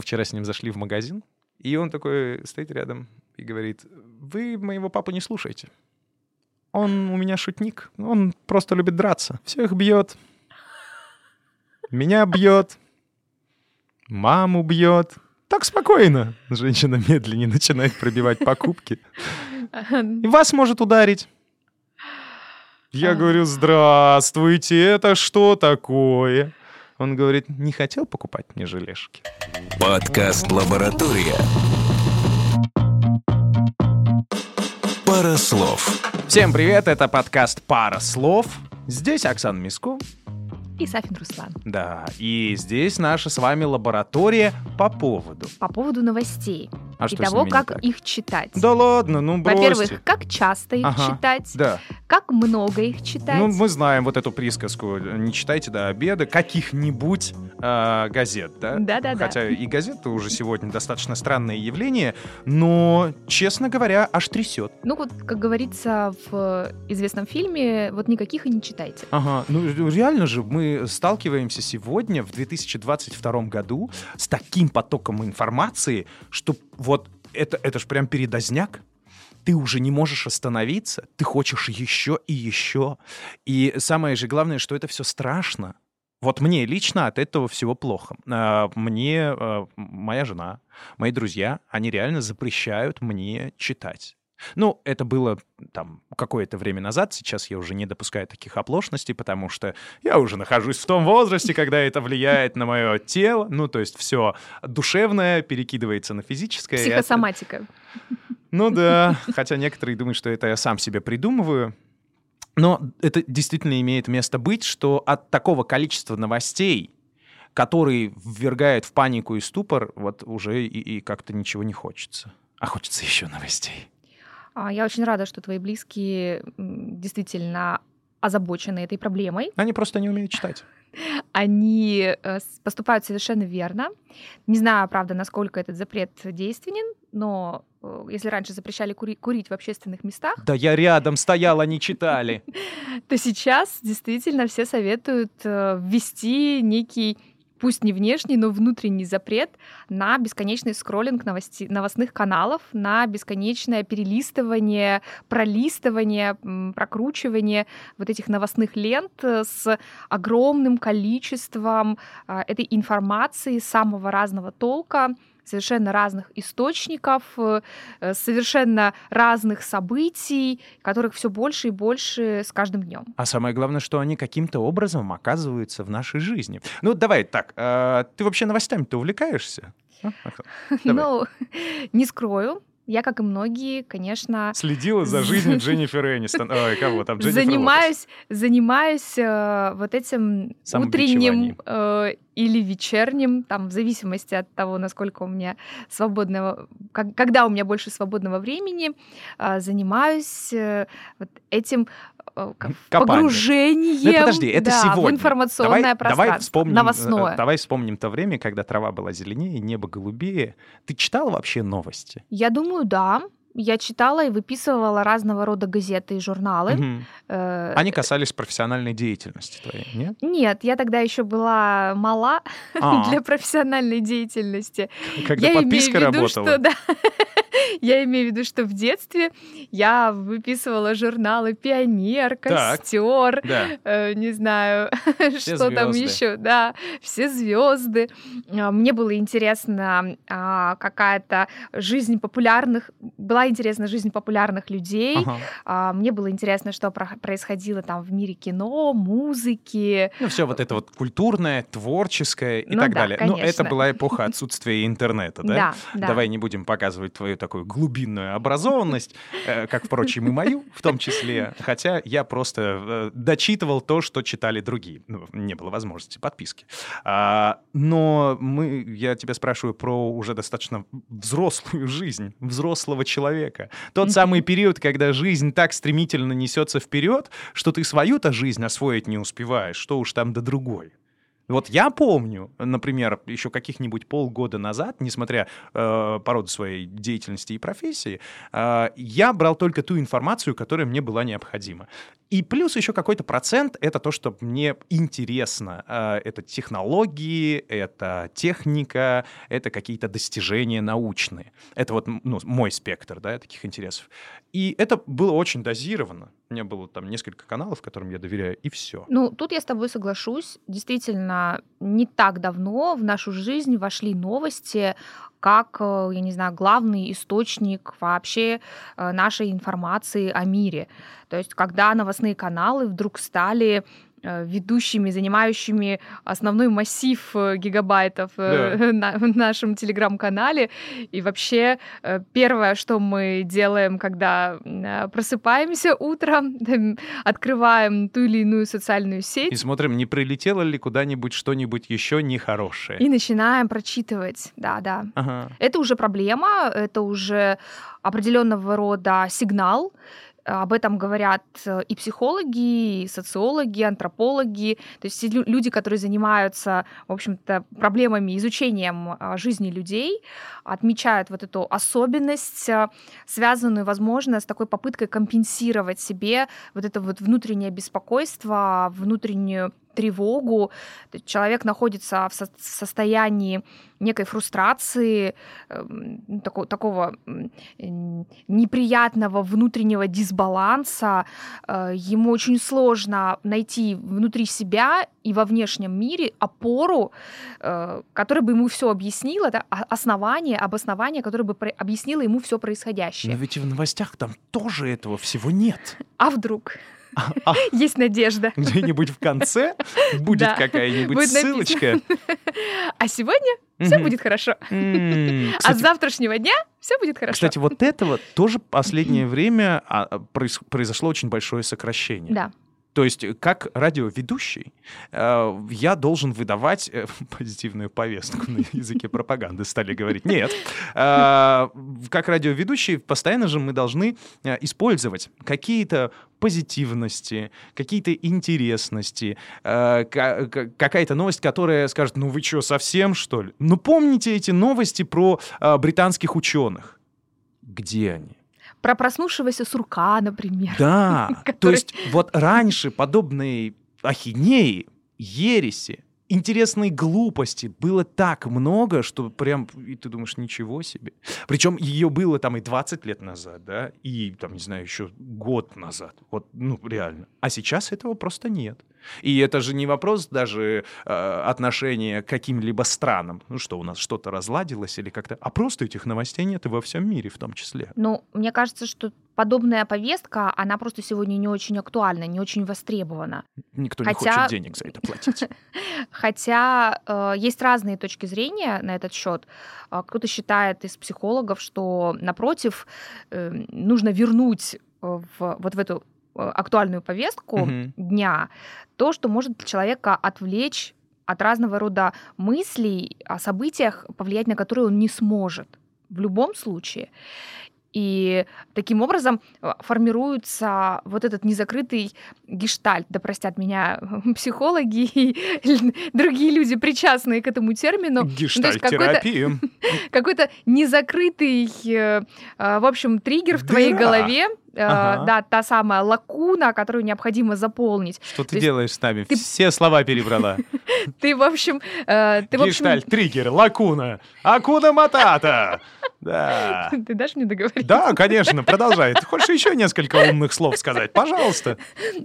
Мы вчера с ним зашли в магазин, и он такой стоит рядом и говорит, вы моего папу не слушаете. Он у меня шутник, он просто любит драться, всех бьет. Меня бьет, маму бьет. Так спокойно. Женщина медленнее начинает пробивать покупки. И вас может ударить. Я говорю, здравствуйте, это что такое? Он говорит, не хотел покупать мне желешки. Подкаст «Лаборатория». Пара слов. Всем привет, это подкаст «Пара слов». Здесь Оксана Миско. И Сафин Руслан. Да, и здесь наша с вами лаборатория по поводу. По поводу новостей. А и что с того, как так? их читать. Да ладно, ну бросьте. Во-первых, как часто их Ага, читать, Да. Как много их читать. Ну, мы знаем вот эту присказку «не читайте до обеда каких-нибудь э, газет», да? Да-да-да. Хотя и газеты уже сегодня достаточно странное явление, но, честно говоря, аж трясет. Ну вот, как говорится в известном фильме, вот никаких и не читайте. Ага, ну реально же мы сталкиваемся сегодня, в 2022 году, с таким потоком информации, что вот это, это ж прям передозняк. Ты уже не можешь остановиться, ты хочешь еще и еще. И самое же главное, что это все страшно. Вот мне лично от этого всего плохо. А, Мне а, моя жена, мои друзья, они реально запрещают мне читать. Ну, это было там какое-то время назад, сейчас я уже не допускаю таких оплошностей, потому что я уже нахожусь в том возрасте, когда это влияет на мое тело, ну, то есть все душевное перекидывается на физическое. и это- Психосоматика. Ну да, хотя некоторые думают, что это я сам себе придумываю. Но это действительно имеет место быть, что от такого количества новостей, которые ввергают в панику и ступор, вот уже и, и как-то ничего не хочется. А хочется еще новостей. А, Я очень рада, что твои близкие действительно озабочены этой проблемой. Они просто не умеют читать. Они э, поступают совершенно верно. Не знаю, правда, насколько этот запрет действенен, но э, если раньше запрещали кури- курить в общественных местах, Да я рядом стоял, они читали. то сейчас действительно все советуют э, ввести некий, пусть не внешний, но внутренний запрет на бесконечный скроллинг новости, новостных каналов, на бесконечное перелистывание, пролистывание, прокручивание вот этих новостных лент э, с огромным количеством этой информации самого разного толка, совершенно разных источников, э, совершенно разных событий, которых все больше и больше с каждым днем. А самое главное, что они каким-то образом оказываются в нашей жизни. Ну, давай так, а, ты вообще новостями-то увлекаешься? А. Ну, не скрою, я, как и многие, конечно, Следила за жизнью Дженнифер Энистон. Ой, кого там? Дженнифер Лопес. занимаюсь, занимаюсь э, вот этим утренним э, или вечерним, там, в зависимости от того, насколько у меня свободного, как- когда у меня больше свободного времени, э, занимаюсь э, вот этим э, Копанием. погружением Ну, подожди, это да, сегодня. в информационное давай, пространство, давай вспомним, новостное. э, давай вспомним то время, когда трава была зеленее, небо голубее. Ты читал вообще новости? Я думаю, да. Я читала и выписывала разного рода газеты и журналы. Э, Они касались профессиональной деятельности твоей, нет? Нет, я тогда еще была мала А, для профессиональной деятельности. когда я подписка имею в виду, работала. что да. Я имею в виду, что в детстве я выписывала журналы Пионер. Костер, Да. э, не знаю, Все что там звезды. еще, да, все звезды. А, Мне было интересно а, какая-то жизнь популярных, была интересна жизнь популярных людей. Ага. А, Мне было интересно, что про- происходило там в мире кино, музыки. Ну, все вот это вот культурное, творческое и Ну так да, далее. Ну, это конечно. была эпоха отсутствия интернета, да? Да, да. Давай не будем показывать твою такую глубинную образованность, э, как, впрочем, и мою в том числе. Хотя я просто э, дочитывал то, что читали другие. Ну, не было возможности подписки. А, Но мы, я тебя спрашиваю про уже достаточно взрослую жизнь, взрослого человека. Тот Мгм. самый период, когда жизнь так стремительно несется вперед, что ты свою-то жизнь освоить не успеваешь, что уж там до другой. Вот я помню, например, еще каких-нибудь полгода назад, несмотря э, по роду своей деятельности и профессии, э, я брал только ту информацию, которая мне была необходима. И плюс еще какой-то процент — это то, что мне интересно. Э, это технологии, это техника, это какие-то достижения научные. Это вот ну, мой спектр да, таких интересов. И это было очень дозировано. У меня было там несколько каналов, которым я доверяю, и все. Ну, тут я с тобой соглашусь. Действительно, не так давно в нашу жизнь вошли новости как, э, я не знаю, главный источник вообще э, нашей информации о мире. То есть, когда новостные каналы вдруг стали ведущими, занимающими основной массив э, гигабайтов э, да. на, в нашем телеграм-канале. И вообще первое, что мы делаем, когда просыпаемся утром, открываем ту или иную социальную сеть. И смотрим, не прилетело ли куда-нибудь что-нибудь еще нехорошее. И начинаем прочитывать. Да, да. Ага. Это уже проблема, это уже определенного рода сигнал. Об этом говорят э, и психологи, и социологи, антропологи, то есть люди, которые занимаются, в общем-то, проблемами, изучением а, жизни людей, отмечают вот эту особенность, э, связанную, возможно, с такой попыткой компенсировать себе вот это вот внутреннее беспокойство, внутреннюю тревогу. Человек находится в состоянии некой фрустрации, эм, такого, такого неприятного внутреннего дисбаланса. Э, ему очень сложно найти внутри себя и во внешнем мире опору, э, которая бы ему все объяснила, да, основание, обоснование, которое бы объяснило ему все происходящее. Но ведь и в новостях там тоже этого всего нет. А вдруг? А, Есть надежда. Где-нибудь в конце будет какая-нибудь ссылочка. А сегодня все будет хорошо. А с завтрашнего дня все будет хорошо. Кстати, вот этого тоже последнее время а, произошло очень большое сокращение. Да. То есть, как радиоведущий, э, я должен выдавать э, позитивную повестку на языке пропаганды, стали говорить. Нет. Э, как радиоведущий, постоянно же мы должны использовать какие-то позитивности, какие-то интересности, какая-то новость, которая скажет, ну вы что, совсем что ли? Ну помните эти новости про британских ученых? Где они? Про проснувшегося сурка, например. Да, который... то есть вот раньше подобные ахинеи, ереси, интересной глупости было так много, что прям, и ты думаешь, ничего себе. Причем ее было там и 20 лет назад, да, и там, не знаю, еще год назад. Вот, ну, реально. А сейчас этого просто нет. И это же не вопрос даже э, отношения к каким-либо странам. Ну что, у нас что-то разладилось или как-то... А просто этих новостей нет и во всем мире в том числе. Ну, мне кажется, что подобная повестка, она просто сегодня не очень актуальна, не очень востребована. Никто Хотя... не хочет денег за это платить. Хотя э, есть разные точки зрения на этот счет. Э, кто-то считает из психологов, что, напротив, э, нужно вернуть в, вот в эту э, актуальную повестку угу. дня то, что может человека отвлечь от разного рода мыслей о событиях, повлиять на которые он не сможет в любом случае. И таким образом э, формируется вот этот незакрытый гештальт, да простят меня психологи и другие люди, причастные к этому термину. Ну, Гештальт-терапия. Какой-то незакрытый, э, э, в общем, триггер в твоей голове, Ага. да, та самая лакуна, которую необходимо заполнить. Что ты То делаешь с нами? Ты... Все слова перебрала. Ты, в общем... Гештальт, триггер, лакуна, акуна матата. Да. Ты дашь мне договорить? Да, конечно, продолжай. Ты хочешь еще несколько умных слов сказать? Пожалуйста.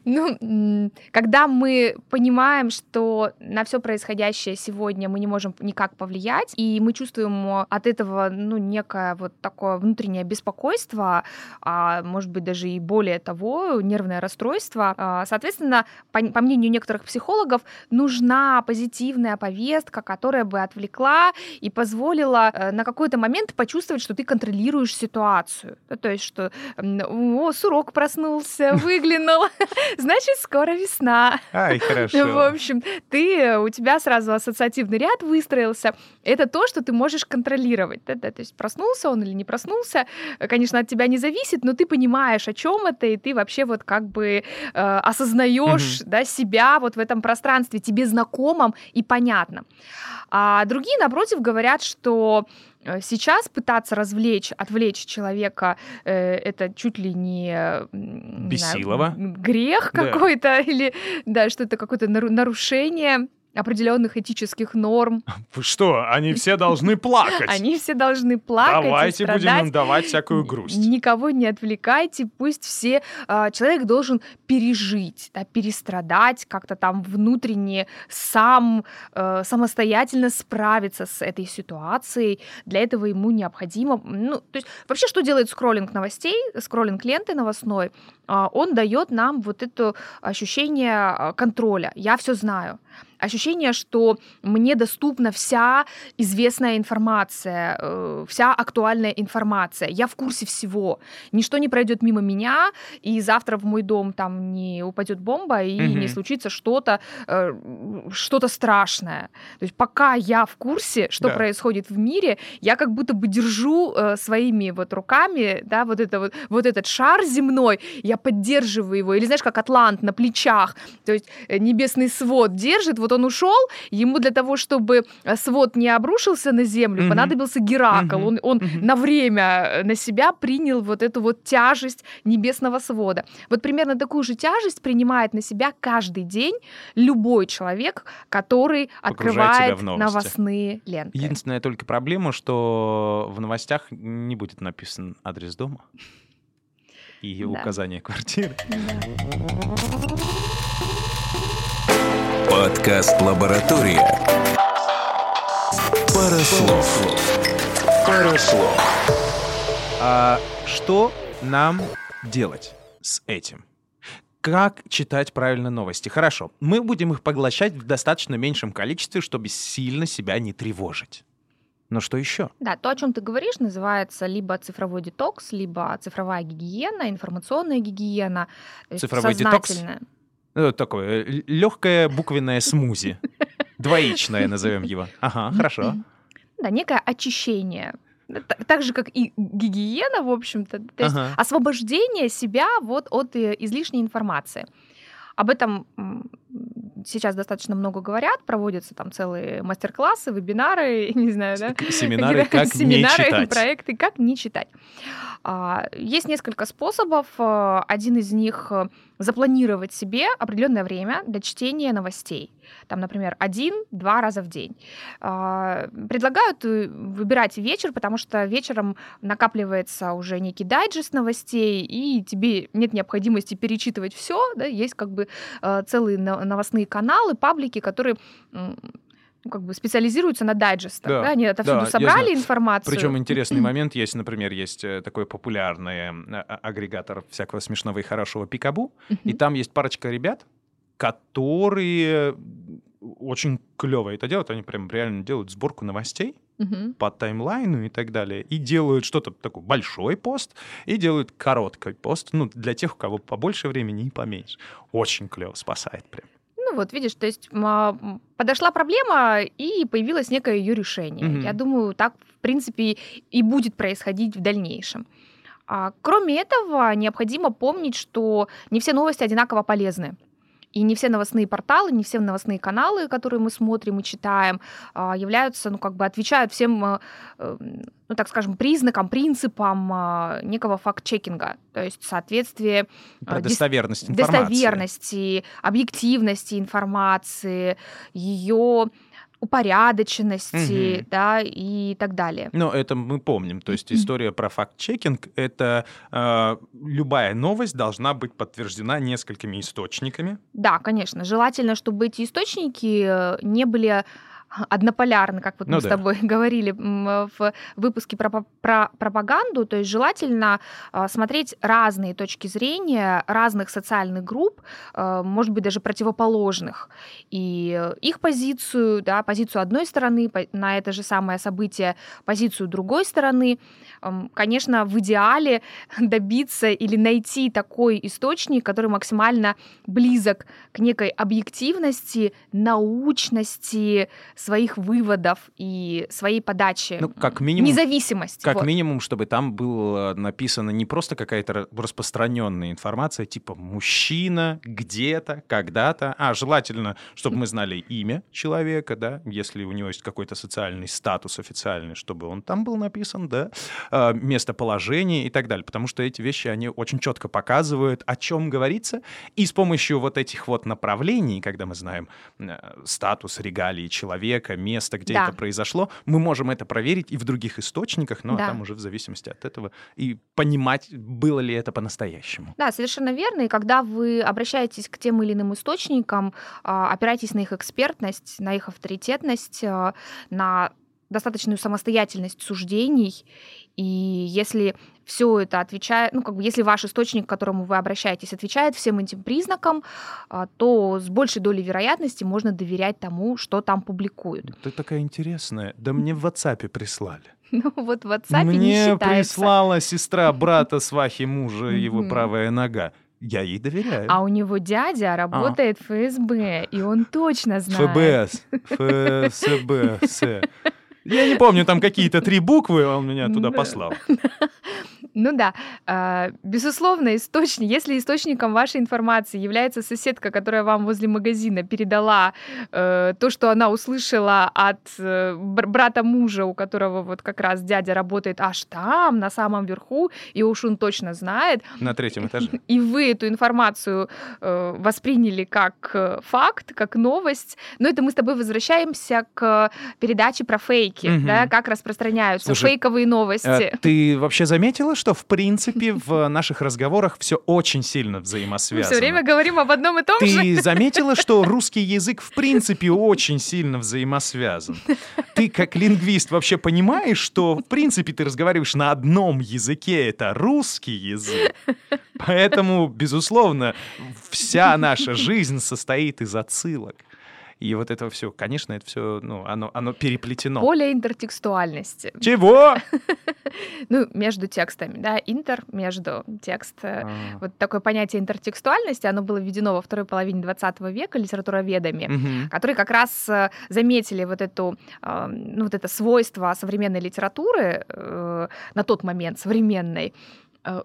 Ну, когда мы понимаем, что на все происходящее сегодня мы не можем никак повлиять, и мы чувствуем от этого, ну, некое вот такое внутреннее беспокойство, а может быть даже и более того, нервное расстройство, а, соответственно, по, по мнению некоторых психологов, нужна позитивная повестка, которая бы отвлекла и позволила э, на какой-то момент почувствовать чувствовать, что ты контролируешь ситуацию. То есть, что о, сурок проснулся, выглянул, значит, скоро весна. Ай, хорошо. В общем, ты, у тебя сразу ассоциативный ряд выстроился. Это то, что ты можешь контролировать. Да, да, то есть проснулся он или не проснулся, конечно, от тебя не зависит, но ты понимаешь, о чем это, и ты вообще вот как бы э, осознаешь угу. да, себя вот в этом пространстве, тебе знакомом и понятном. А другие, напротив, говорят, что э, сейчас пытаться развлечь, отвлечь человека, э, это чуть ли не... Бесилово. грех да. какой-то, или да, что это какое-то нарушение определенных этических норм. Вы что, они все должны плакать? Они все должны плакать. Давайте будем им давать всякую грусть. Никого не отвлекайте, пусть все... А, человек должен пережить, да, перестрадать, как-то там внутренне сам э, самостоятельно справиться с этой ситуацией. Для этого ему необходимо... Ну, то есть вообще, что делает скроллинг новостей, скроллинг ленты новостной? А, он дает нам вот это ощущение а, контроля. Я все знаю ощущение, что мне доступна вся известная информация, э, вся актуальная информация. Я в курсе всего. Ничто не пройдет мимо меня, и завтра в мой дом там не упадет бомба и угу. не случится что-то, э, что-то страшное. То есть пока я в курсе, что да. происходит в мире, я как будто бы держу э, своими вот руками, да, вот это вот, вот этот шар земной, я поддерживаю его, или знаешь, как Атлант на плечах, то есть небесный свод держит, вот он ушел, ему для того, чтобы э, свод не обрушился на землю, mm-hmm. понадобился Геракл. Mm-hmm. Он, он mm-hmm. на время э, на себя принял вот эту вот тяжесть небесного свода. Вот примерно такую же тяжесть принимает на себя каждый день любой человек, который открывает новостные ленты. Единственная только проблема, что в новостях не будет написан адрес дома и да. указание квартиры. Да. Подкаст «Лаборатория». Парослов. Парослов. А что нам делать с этим? Как читать правильно новости? Хорошо, мы будем их поглощать в достаточно меньшем количестве, чтобы сильно себя не тревожить. Но что еще? Да, то, о чем ты говоришь, называется либо цифровой детокс, либо цифровая гигиена, информационная гигиена. Цифровой детокс? Ну, такое легкое буквенное смузи. Двоичное назовем его. Ага, хорошо. Да, некое очищение так же, как и гигиена, в общем-то, то есть ага. освобождение себя вот от э, излишней информации. Об этом сейчас достаточно много говорят, проводятся там целые мастер-классы, вебинары, не знаю, да? Семинары, как Семинары, не читать. проекты, как не читать. А, есть несколько способов. А, один из них э, запланировать себе определенное время для чтения новостей. Там, например, один-два раза в день. А, предлагают э, выбирать вечер, потому что вечером накапливается уже некий дайджест новостей, и тебе нет необходимости перечитывать все. Да? Есть как бы э, целые новостные каналы, паблики, которые ну, как бы специализируются на дайджестах. Да, да? Они отовсюду да, собрали информацию. Причем интересный момент есть, например, есть э, такой популярный э, а, агрегатор всякого смешного и хорошего пикабу, и там есть парочка ребят, которые очень клево это делают, они прям реально делают сборку новостей угу. по таймлайну и так далее, и делают что-то такой большой пост, и делают короткий пост, ну, для тех, у кого побольше времени и поменьше. Очень клево, спасает прям. Вот, видишь, то есть подошла проблема, и появилось некое ее решение. Угу. Я думаю, так, в принципе, и будет происходить в дальнейшем. А, кроме этого, необходимо помнить, что не все новости одинаково полезны. И не все новостные порталы, не все новостные каналы, которые мы смотрим и читаем, а, являются, ну, как бы отвечают всем, э, э, ну, так скажем, признакам, принципам а, некого факт-чекинга. То есть соответствие... Про достоверность информации. Достоверности, объективности информации, ее упорядоченности, угу. да, и так далее. Но это мы помним. То есть история про факт-чекинг — это э, любая новость должна быть подтверждена несколькими источниками. Да, конечно. Желательно, чтобы эти источники э, не были однополярны, как вот Ну мы с да. тобой говорили в выпуске про, про пропаганду, то есть желательно а, смотреть разные точки зрения разных социальных групп, а, может быть, даже противоположных, и их позицию, да, позицию одной стороны на это же самое событие, позицию другой стороны. Конечно, в идеале добиться или найти такой источник, который максимально близок к некой объективности, научности своих выводов и своей подачи. Ну, как минимум, Независимость. как вот. минимум, чтобы там было написано не просто какая-то ра- распространенная информация, типа мужчина где-то, когда-то, а желательно, чтобы мы знали имя человека, да, если у него есть какой-то социальный статус официальный, чтобы он там был написан, да, а, местоположение и так далее, потому что эти вещи, они очень четко показывают, о чем говорится, и с помощью вот этих вот направлений, когда мы знаем э, статус, регалии человека, место, где Да. это произошло, мы можем это проверить и в других источниках, но Да. там уже в зависимости от этого и понимать, было ли это по-настоящему. Да, совершенно верно. И когда вы обращаетесь к тем или иным источникам, а, опирайтесь на их экспертность, на их авторитетность, а, на достаточную самостоятельность суждений. И если все это отвечает, ну, как бы, если ваш источник, к которому вы обращаетесь, отвечает всем этим признакам, а, то с большей долей вероятности можно доверять тому, что там публикуют. Ты такая интересная. Да мне в WhatsApp прислали. Ну, вот в WhatsApp не Мне считается. прислала сестра брата свахи мужа его правая нога. Я ей доверяю. А у него дядя работает в ФСБ, и он точно знает. ФБС. ФСБС. Я не помню, там какие-то три буквы, он меня туда Да. послал. Ну да, а, безусловно, источник, если источником вашей информации является соседка, которая вам возле магазина передала э, то, что она услышала от э, бр- брата мужа, у которого вот как раз дядя работает аж там, на самом верху, и уж он точно знает, На третьем этаже. и вы эту информацию э, восприняли как факт, как новость, но это мы с тобой возвращаемся к передаче про фейки, Мгм. да, как распространяются Слушай, фейковые новости. Э, Ты вообще заметила, что в принципе в наших разговорах все очень сильно Мы взаимосвязано? все время говорим об одном и том же. Ты заметила, что русский язык в принципе очень сильно взаимосвязан? Ты как лингвист вообще понимаешь, что в принципе ты разговариваешь на одном языке, это русский язык. Поэтому, безусловно, вся наша жизнь состоит из отсылок. И вот это все, конечно, это все, ну, оно, оно переплетено. Поле интертекстуальности. Чего? Ну, между текстами, да, интер между текст. э, А, Вот такое понятие интертекстуальности, оно было введено во второй половине 20 века литературоведами, которые как раз э, заметили вот эту, э, ну, вот это свойство современной литературы на тот момент современной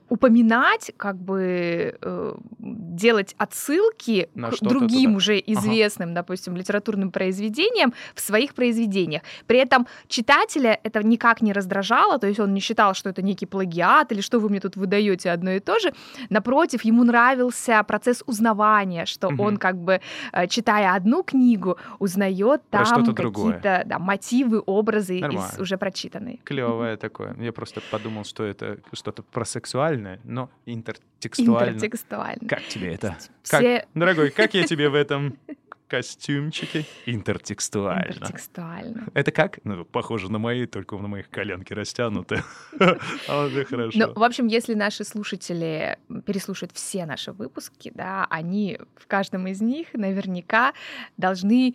упоминать, как бы э, делать отсылки На к другим туда. уже известным, допустим, литературным произведениям в своих произведениях. При этом читателя это никак не раздражало, то есть он не считал, что это некий плагиат или что вы мне тут выдаете одно и то же. Напротив, ему нравился процесс узнавания, что Мгм. он как бы, э, читая одну книгу, узнает там какие-то да, мотивы, образы из Нормально. уже прочитанной. Клевое такое. Я просто подумал, что это что-то про сексуальное, но интертекстуально. Интертекстуально. Как тебе это? Как, Все дорогой, как я тебе в этом костюмчике? Интертекстуально. интертекстуально. Это как? Ну, похоже на мои, только на моих коленки растянуты. А вот и Ну, хорошо. в общем, если наши слушатели переслушают все наши выпуски, да, они в каждом из них наверняка должны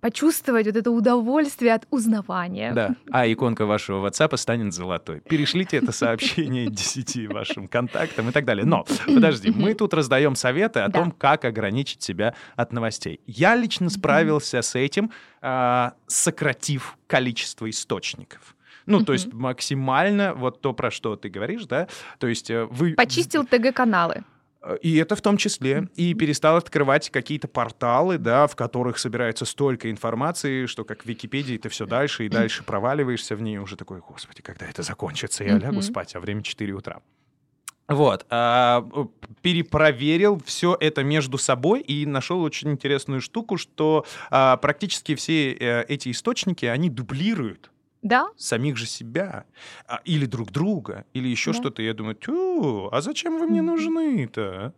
почувствовать вот это удовольствие от узнавания. Да. А иконка вашего WhatsApp станет золотой. Перешлите это сообщение 10 вашим контактам и так далее. Но, подожди, мы тут раздаем советы о том, как ограничить себя от новостей. Я лично справился с этим, а, сократив количество источников. Ну, то есть максимально вот то, про что ты говоришь, да? То есть э, вы... Почистил ТГ-каналы. И это в том числе. И перестал открывать какие-то порталы, да, в которых собирается столько информации, что как в Википедии ты все дальше и дальше проваливаешься в ней, уже такой, господи, когда это закончится, я лягу спать, а время 4 утра. Вот, а, э, перепроверил все это между собой и нашел очень интересную штуку, что а, практически все э, эти источники, они дублируют Да? самих же себя, а, или друг друга, или еще Да. что-то. Я думаю, тю, а зачем вы мне нужны-то?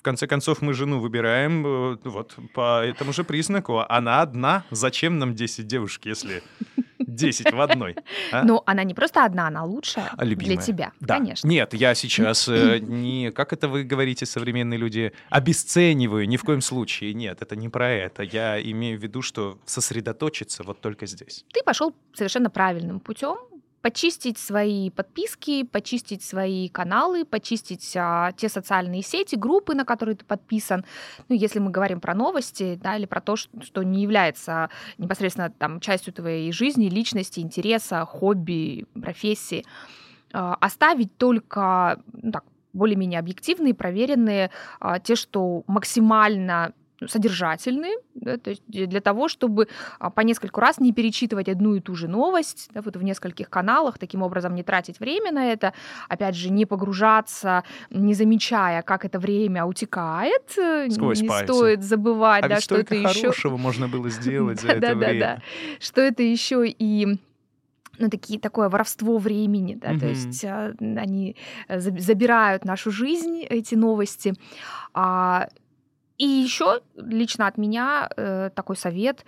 В конце концов, мы жену выбираем э, вот по этому же признаку. Она одна. Зачем нам 10 девушек, если 10 в одной? а? Но она не просто одна, она лучшая А, любимая. для тебя, Да. конечно. Нет, я сейчас э, не, как это вы говорите, современные люди, обесцениваю, ни в коем случае. Нет, это не про это. Я имею в виду, что сосредоточиться вот только здесь. Ты пошел совершенно правильным путем. Почистить свои подписки, почистить свои каналы, почистить а, те социальные сети, группы, на которые ты подписан. Ну, если мы говорим про новости, да, или про то, что не является непосредственно там частью твоей жизни, личности, интереса, хобби, профессии, А, оставить только ну, так, более-менее объективные, проверенные, а, те, что максимально содержательные, да, то есть для того, чтобы а, по нескольку раз не перечитывать одну и ту же новость да, вот в нескольких каналах, таким образом не тратить время на это, опять же, не погружаться, не замечая, как это время утекает, э, Сквозь не пальцы. стоит забывать, А да, что это еще хорошего можно было сделать за это время. что это еще и ну, такие, такое воровство времени, да, то Мгм. есть а, они э, заб- забирают нашу жизнь, эти новости. А, и еще лично от меня э, такой совет,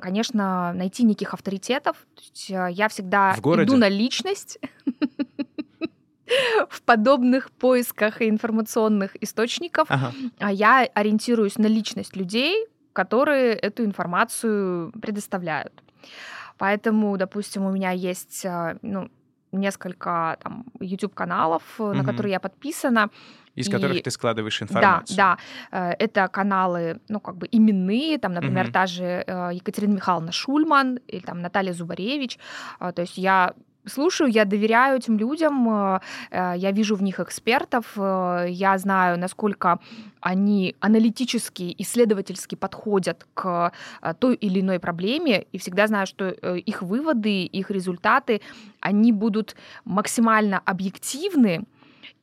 конечно, найти неких авторитетов. То есть, э, я всегда иду на личность в подобных поисках информационных источников. Ага. А я ориентируюсь на личность людей, которые эту информацию предоставляют. Поэтому, допустим, у меня есть а, ну, несколько там, YouTube-каналов, э, на которые я подписана. Из И- которых ты складываешь информацию. Да, да. Э, Это каналы, ну, как бы именные, там, например, Мгм. та же э, Екатерина Михайловна Шульман или там Наталья Зубаревич. А, То есть я слушаю, я доверяю этим людям, э, э, я вижу в них экспертов, э, я знаю, насколько они аналитически, исследовательски подходят к э, той или иной проблеме, и всегда знаю, что э, их выводы, их результаты, они будут максимально объективны,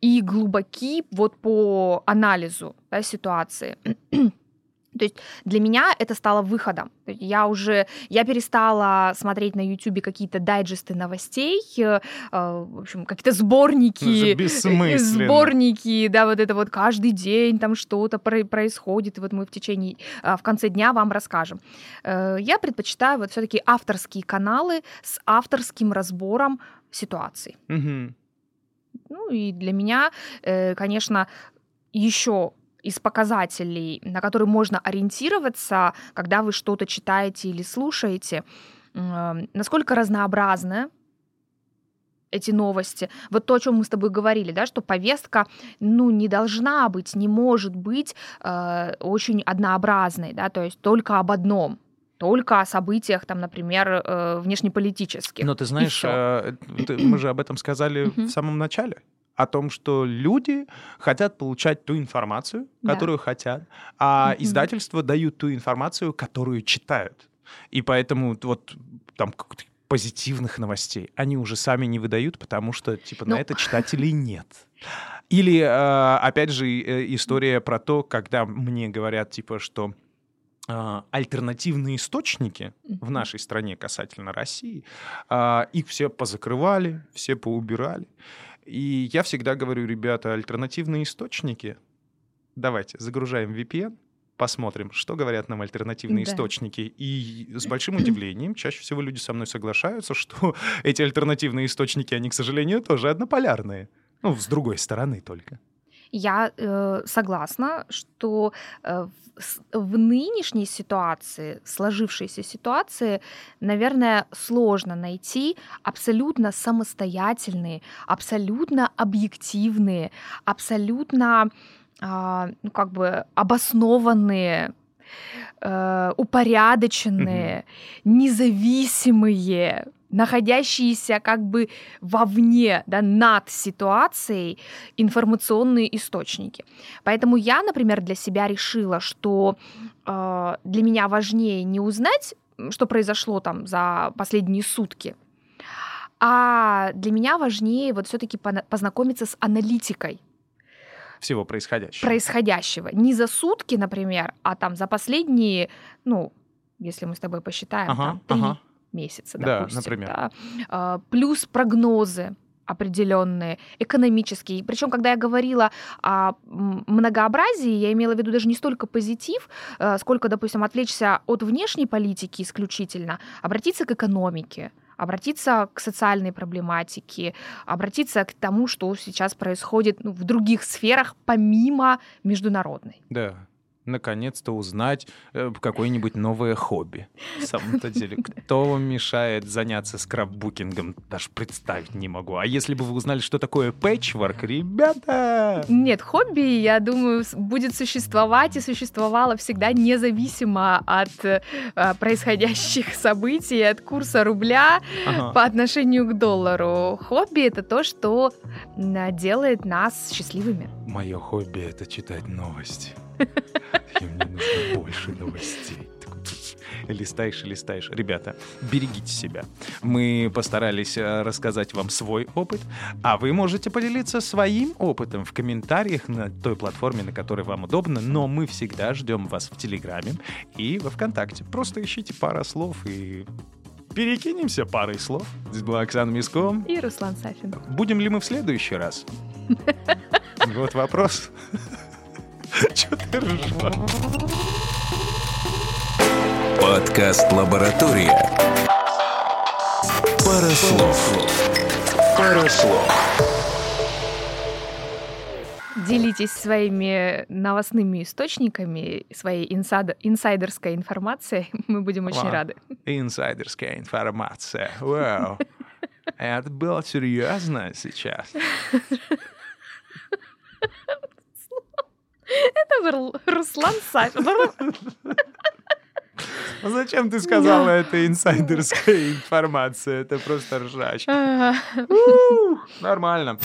и глубоки вот по анализу да, ситуации. То есть для меня это стало выходом. Я уже, я перестала смотреть на YouTube какие-то дайджесты новостей, э, э, в общем, какие-то Ну, сборники, бессмысленно. сборники, да, вот это вот каждый день там что-то про- происходит, и вот мы в течение, а, в конце дня вам расскажем. Э, Я предпочитаю вот все-таки авторские каналы с авторским разбором ситуаций. Мгм. Ну и для меня, э, конечно, еще из показателей, на которые можно ориентироваться, когда вы что-то читаете или слушаете, насколько разнообразны эти новости. Вот то, о чем мы с тобой говорили, да, что повестка, ну, не должна быть, не может быть э, очень однообразной, да, то есть только об одном, только о событиях, там, например, э, внешнеполитических. Но ты знаешь, э, мы же об этом сказали в самом начале. О том, что люди хотят получать ту информацию, Да. которую хотят, а издательства дают ту информацию, которую читают. И поэтому вот там позитивных новостей они уже сами не выдают, потому что типа на Ну. это читателей нет. Или, э, опять же, история про то, когда мне говорят, типа, что альтернативные источники в нашей стране касательно России, а, их все позакрывали, все поубирали. И я всегда говорю, ребята, альтернативные источники, давайте, загружаем VPN, посмотрим, что говорят нам альтернативные Да. источники. И с большим удивлением чаще всего люди со мной соглашаются, что эти альтернативные источники, они, к сожалению, тоже однополярные. Ну, с другой стороны только. Я э, согласна, что э, в, в нынешней ситуации, сложившейся ситуации, наверное, сложно найти абсолютно самостоятельные, абсолютно объективные, абсолютно а, ну, как бы обоснованные, э, упорядоченные, независимые, находящиеся как бы вовне, да, над ситуацией информационные источники. Поэтому я, например, для себя решила, что э, для меня важнее не узнать, что произошло там за последние сутки, а для меня важнее вот все-таки познакомиться с аналитикой Всего происходящего. происходящего. Не за сутки, например, а там за последние, ну, если мы с тобой посчитаем, Ага, там, три ага. Месяца, Да, допустим. например. да. А, Плюс прогнозы определенные, экономические. Причем, когда я говорила о многообразии, я имела в виду даже не столько позитив, э, сколько, допустим, отвлечься от внешней политики исключительно, обратиться к экономике, обратиться к социальной проблематике, обратиться к тому, что сейчас происходит ну, в других сферах помимо международной. Да, наконец-то узнать э, какое-нибудь новое хобби. В самом-то деле, кто вам мешает заняться скраббукингом, даже представить не могу. А если бы вы узнали, что такое пэтчворк, ребята! Нет, хобби, я думаю, будет существовать и существовало всегда независимо от э, происходящих событий, от курса рубля ага. по отношению к доллару. Хобби — это то, что делает нас счастливыми. Мое хобби — это читать новости. Мне нужно больше новостей. Листаешь и листаешь. Ребята, берегите себя. Мы постарались э, рассказать вам свой опыт, а вы можете поделиться своим опытом в комментариях на той платформе, на которой вам удобно, но мы всегда ждем вас в Телеграме и во Вконтакте. Просто ищите пара слов и перекинемся парой слов. Здесь была Оксана Миско. И Руслан Сафин. Будем ли мы в следующий раз? Вот вопрос. Че ты ржешь? Подкаст «Лаборатория». Пара слов. Пара слов. Делитесь своими новостными источниками, своей инсайд... инсайдерской информацией. Мы будем очень Вау. рады. Инсайдерская информация. Вау. Это было серьезно сейчас. Это был Руслан Сафин. А зачем ты сказала, это инсайдерская информация? Это просто ржач. Нормально.